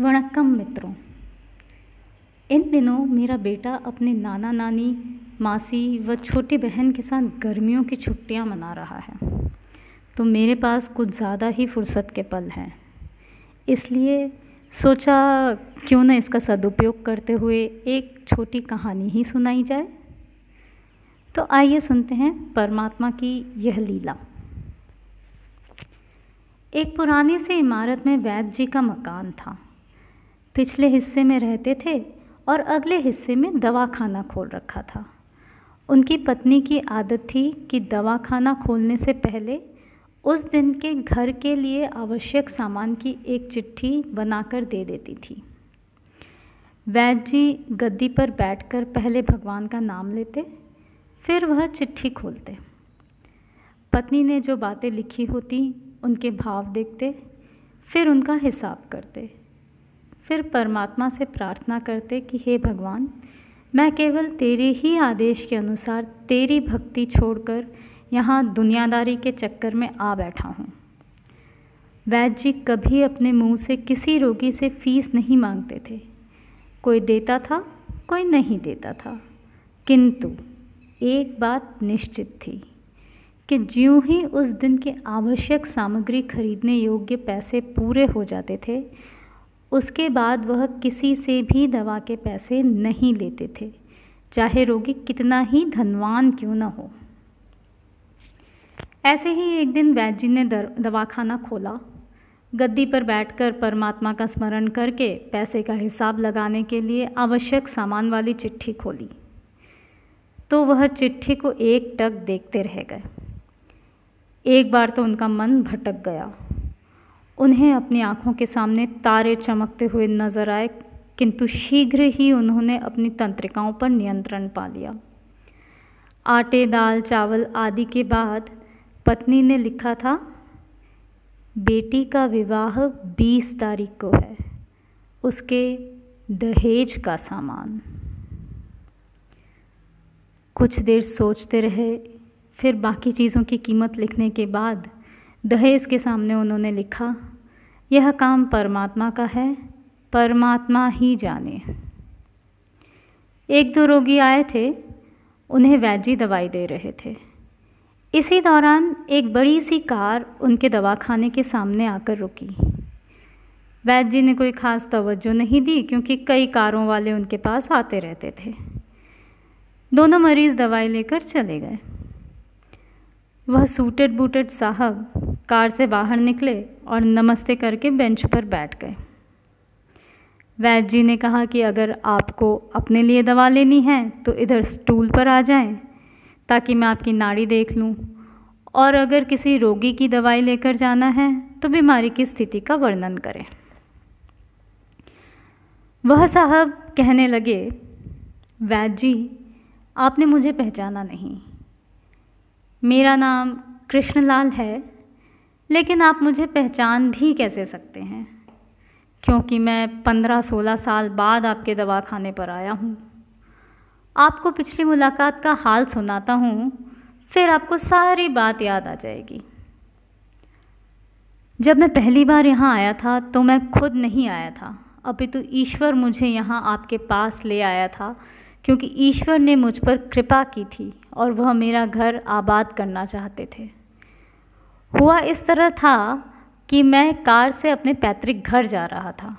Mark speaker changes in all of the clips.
Speaker 1: वणक्कम मित्रों इन दिनों मेरा बेटा अपने नाना नानी मासी व छोटी बहन के साथ गर्मियों की छुट्टियाँ मना रहा है तो मेरे पास कुछ ज़्यादा ही फुर्सत के पल हैं इसलिए सोचा क्यों न इसका सदुपयोग करते हुए एक छोटी कहानी ही सुनाई जाए तो आइए सुनते हैं परमात्मा की यह लीला एक पुरानी सी इमारत में वैद्य जी का मकान था पिछले हिस्से में रहते थे और अगले हिस्से में दवाखाना खोल रखा था। उनकी पत्नी की आदत थी कि दवाखाना खोलने से पहले उस दिन के घर के लिए आवश्यक सामान की एक चिट्ठी बनाकर दे देती थी। वैद्य जी गद्दी पर बैठकर पहले भगवान का नाम लेते, फिर वह चिट्ठी खोलते। पत्नी ने जो बातें लिखी होती, उनके भाव देखते, फिर उनका हिसाब करते। फिर परमात्मा से प्रार्थना करते कि हे भगवान, मैं केवल तेरे ही आदेश के अनुसार तेरी भक्ति छोड़कर यहाँ दुनियादारी के चक्कर में आ बैठा हूँ। वैद्य जी कभी अपने मुँह से किसी रोगी से फ़ीस नहीं मांगते थे। कोई देता था, कोई नहीं देता था। किंतु एक बात निश्चित थी कि ज्यों ही उस दिन के आवश्यक सामग्री खरीदने योग्य पैसे पूरे हो जाते थे उसके बाद वह किसी से भी दवा के पैसे नहीं लेते थे। चाहे रोगी कितना ही धनवान क्यों न हो। ऐसे ही एक दिन वैद्य जी ने दवाखाना खोला। गद्दी पर बैठकर परमात्मा का स्मरण करके पैसे का हिसाब लगाने के लिए आवश्यक सामान वाली चिट्ठी खोली। तो वह चिट्ठी को एक टक देखते रह गए। एक बार तो उनका मन भटक गया। उन्हें अपनी आँखों के सामने तारे चमकते हुए नज़र आए, किंतु शीघ्र ही उन्होंने अपनी तंत्रिकाओं पर नियंत्रण पा लिया। आटे, दाल, चावल आदि के बाद पत्नी ने लिखा था, बेटी का विवाह 20 तारीख को है। उसके दहेज का सामान। कुछ देर सोचते रहे, फिर बाकी चीज़ों की कीमत लिखने के बाद दहेज के सामने उन्होंने लिखा, यह काम परमात्मा का है, परमात्मा ही जाने। एक दो रोगी आए थे, उन्हें वैजी दवाई दे रहे थे। इसी दौरान एक बड़ी सी कार उनके दवाखाने के सामने आकर रुकी। वैद्य जी ने कोई ख़ास तवज्जो नहीं दी, क्योंकि कई कारों वाले उनके पास आते रहते थे। दोनों मरीज़ दवाई लेकर चले गए। वह सूटेड बूटेड साहब कार से बाहर निकले और नमस्ते करके बेंच पर बैठ गए। वैद्य जी ने कहा कि अगर आपको अपने लिए दवा लेनी है तो इधर स्टूल पर आ जाएँ, ताकि मैं आपकी नाड़ी देख लूँ। और अगर किसी रोगी की दवाई लेकर जाना है तो बीमारी की स्थिति का वर्णन करें। वह साहब कहने लगे वैद्य जी, आपने मुझे पहचाना नहीं। मेरा नाम कृष्णलाल है लेकिन आप मुझे पहचान भी कैसे सकते हैं? क्योंकि मैं पंद्रह सोलह साल बाद आपके दवाखाने पर आया हूँ। आपको पिछली मुलाकात का हाल सुनाता हूँ, फिर आपको सारी बात याद आ जाएगी। जब मैं पहली बार यहाँ आया था तो मैं खुद नहीं आया था। अभी तो ईश्वर मुझे यहाँ आपके पास ले आया था, क्योंकि ईश्वर ने मुझ पर कृपा की थी और वह मेरा घर आबाद करना चाहते थे। हुआ इस तरह था कि मैं कार से अपने पैतृक घर जा रहा था।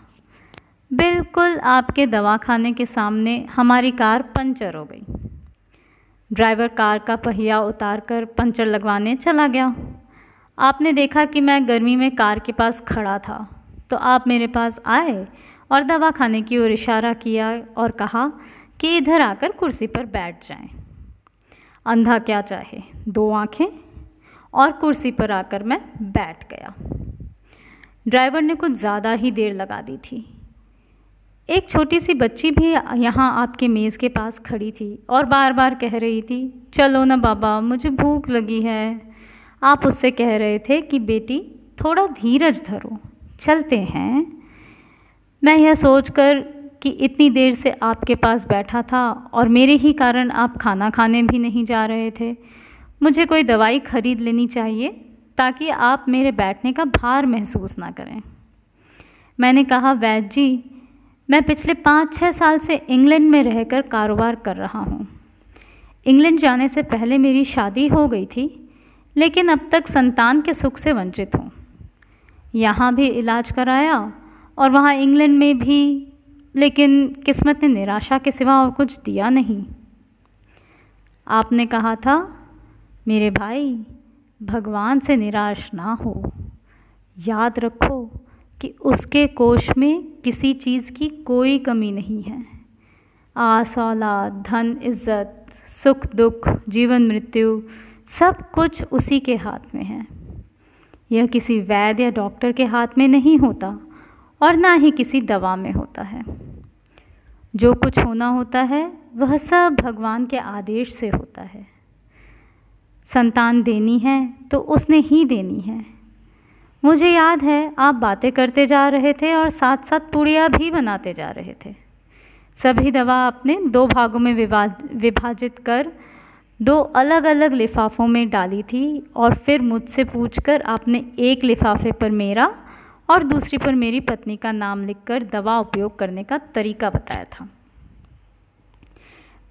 Speaker 1: बिल्कुल आपके दवाखाने के सामने हमारी कार पंचर हो गई। ड्राइवर कार का पहिया उतार कर पंचर लगवाने चला गया। आपने देखा कि मैं गर्मी में कार के पास खड़ा था तो आप मेरे पास आए और दवाखाने की ओर इशारा किया और कहा कि इधर आकर कुर्सी पर बैठ जाएँ। अंधा क्या चाहे, दो आँखें और कुर्सी पर आकर मैं बैठ गया। ड्राइवर ने कुछ ज़्यादा ही देर लगा दी थी। एक छोटी सी बच्ची भी यहाँ आपके मेज़ के पास खड़ी थी और बार बार कह रही थी, चलो ना बाबा, मुझे भूख लगी है। आप उससे कह रहे थे कि, बेटी, थोड़ा धीरज धरो, चलते हैं। मैं यह सोचकर कि इतनी देर से आपके पास बैठा था और मेरे ही कारण आप खाना खाने भी नहीं जा रहे थे। मुझे कोई दवाई खरीद लेनी चाहिए ताकि आप मेरे बैठने का भार महसूस ना करें। मैंने कहा वैद जी, मैं पिछले पाँच छः साल से इंग्लैंड में रहकर कारोबार कर रहा हूँ। इंग्लैंड जाने से पहले मेरी शादी हो गई थी, लेकिन अब तक संतान के सुख से वंचित हूँ। यहाँ भी इलाज कराया और वहाँ इंग्लैंड में भी, लेकिन किस्मत ने निराशा के सिवा और कुछ दिया नहीं। आपने कहा था मेरे भाई, भगवान से निराश ना हो। याद रखो कि उसके कोष में किसी चीज़ की कोई कमी नहीं है। आस औलाद धन, इज़्ज़त, सुख, दुख, जीवन, मृत्यु, सब कुछ उसी के हाथ में है। यह किसी वैद्य या डॉक्टर के हाथ में नहीं होता और ना ही किसी दवा में होता है। जो कुछ होना होता है, वह सब भगवान के आदेश से होता है। संतान देनी है तो उसने ही देनी है। मुझे याद है, आप बातें करते जा रहे थे और साथ साथ पुड़िया भी बनाते जा रहे थे। सभी दवा आपने दो भागों में विभाजित कर दो अलग अलग लिफाफों में डाली थी और फिर मुझसे पूछकर आपने एक लिफाफे पर मेरा और दूसरी पर मेरी पत्नी का नाम लिखकर दवा उपयोग करने का तरीका बताया था।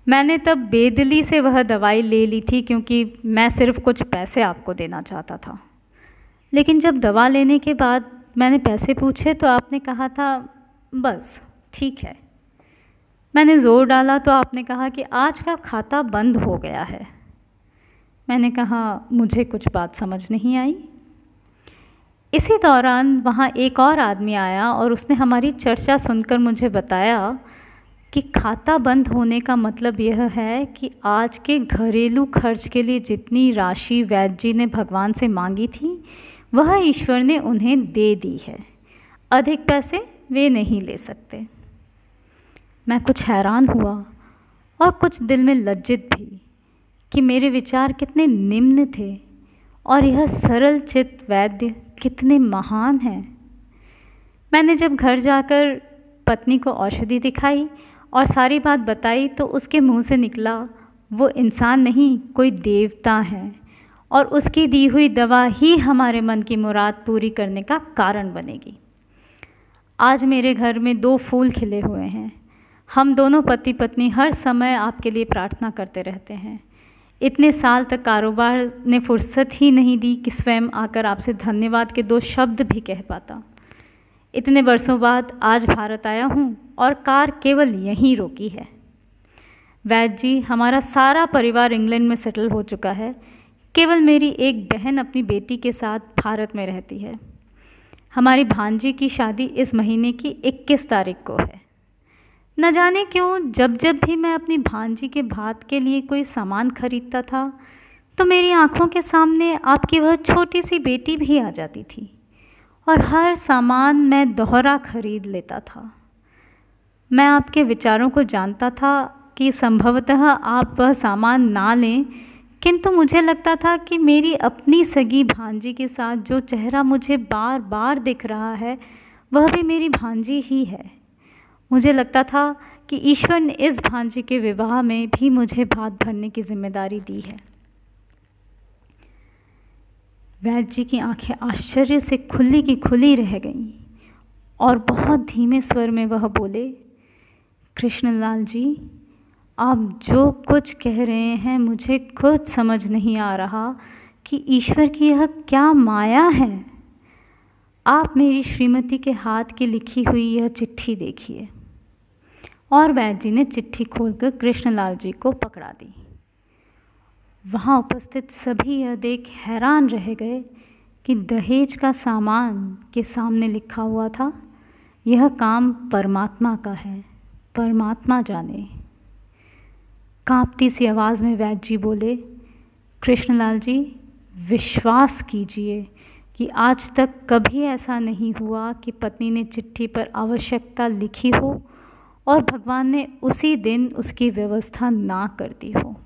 Speaker 1: मैंने तब बेदली से वह दवाई ले ली थी क्योंकि मैं सिर्फ़ कुछ पैसे आपको देना चाहता था। लेकिन जब दवा लेने के बाद मैंने पैसे पूछे तो आपने कहा था, बस, ठीक है। मैंने ज़ोर डाला तो आपने कहा कि आज का खाता बंद हो गया है। मैंने कहा, मुझे कुछ बात समझ नहीं आई। इसी दौरान वहाँ एक और आदमी आया और उसने हमारी चर्चा सुनकर मुझे बताया कि खाता बंद होने का मतलब यह है कि आज के घरेलू खर्च के लिए जितनी राशि वैद्य जी ने भगवान से मांगी थी, वह ईश्वर ने उन्हें दे दी है। अधिक पैसे वे नहीं ले सकते। मैं कुछ हैरान हुआ और कुछ दिल में लज्जित भी कि मेरे विचार कितने निम्न थे और यह सरल चित्त वैद्य कितने महान हैं। मैंने जब घर जाकर पत्नी को औषधि दिखाई और सारी बात बताई तो उसके मुँह से निकला, वो इंसान नहीं, कोई देवता है। और उसकी दी हुई दवा ही हमारे मन की मुराद पूरी करने का कारण बनेगी। आज मेरे घर में दो फूल खिले हुए हैं। हम दोनों पति पत्नी हर समय आपके लिए प्रार्थना करते रहते हैं। इतने साल तक कारोबार ने फुर्सत ही नहीं दी कि स्वयं आकर आपसे धन्यवाद के दो शब्द भी कह पाता। इतने वर्षों बाद आज भारत आया हूँ। और कार केवल यहीं रोकी है। वैद जी, हमारा सारा परिवार इंग्लैंड में सेटल हो चुका है। केवल मेरी एक बहन अपनी बेटी के साथ भारत में रहती है। हमारी भांजी की शादी इस महीने की 21 तारीख को है। न जाने क्यों, जब जब भी मैं अपनी भांजी के भात के लिए कोई सामान खरीदता था तो मेरी आँखों के सामने आपकी वह छोटी सी बेटी भी आ जाती थी। और हर सामान मैं दोहरा खरीद लेता था। मैं आपके विचारों को जानता था कि संभवतः आप वह सामान ना लें, किंतु मुझे लगता था कि मेरी अपनी सगी भांजी के साथ जो चेहरा मुझे बार बार दिख रहा है, वह भी मेरी भांजी ही है। मुझे लगता था कि ईश्वर ने इस भांजी के विवाह में भी मुझे भात भरने की ज़िम्मेदारी दी है। वैद्य जी की आँखें आश्चर्य से खुली की खुली रह गईं और बहुत धीमे स्वर में वह बोले कृष्णलाल जी, आप जो कुछ कह रहे हैं, मुझे खुद समझ नहीं आ रहा कि ईश्वर की यह क्या माया है। आप मेरी श्रीमती के हाथ की लिखी हुई यह चिट्ठी देखिए। और वैद्य जी ने चिट्ठी खोलकर कृष्णलाल जी को पकड़ा दी। वहाँ उपस्थित सभी यह देख हैरान रह गए कि दहेज का सामान के सामने लिखा हुआ था, यह काम परमात्मा का है। परमात्मा जाने। कांपती सी आवाज़ में वैद्य जी बोले, कृष्णलाल जी, विश्वास कीजिए कि आज तक कभी ऐसा नहीं हुआ कि पत्नी ने चिट्ठी पर आवश्यकता लिखी हो और भगवान ने उसी दिन उसकी व्यवस्था ना कर दी हो।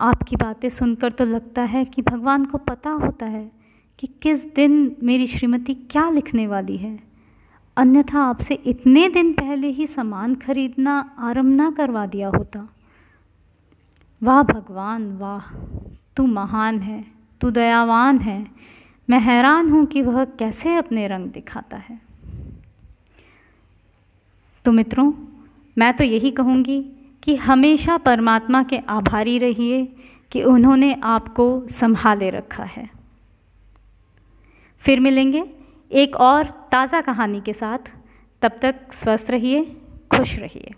Speaker 1: आपकी बातें सुनकर तो लगता है कि भगवान को पता होता है कि किस दिन मेरी श्रीमती क्या लिखने वाली है। अन्यथा आपसे इतने दिन पहले ही सामान खरीदना, आरंभ ना करवा दिया होता। वाह भगवान, वाह, तू महान है, तू दयावान है। मैं हैरान हूँ कि वह कैसे अपने रंग दिखाता है। तो मित्रों, मैं तो यही कहूँगी कि हमेशा परमात्मा के आभारी रहिए कि उन्होंने आपको संभाले रखा है। फिर मिलेंगे एक और ताज़ा कहानी के साथ तब तक स्वस्थ रहिए खुश रहिए।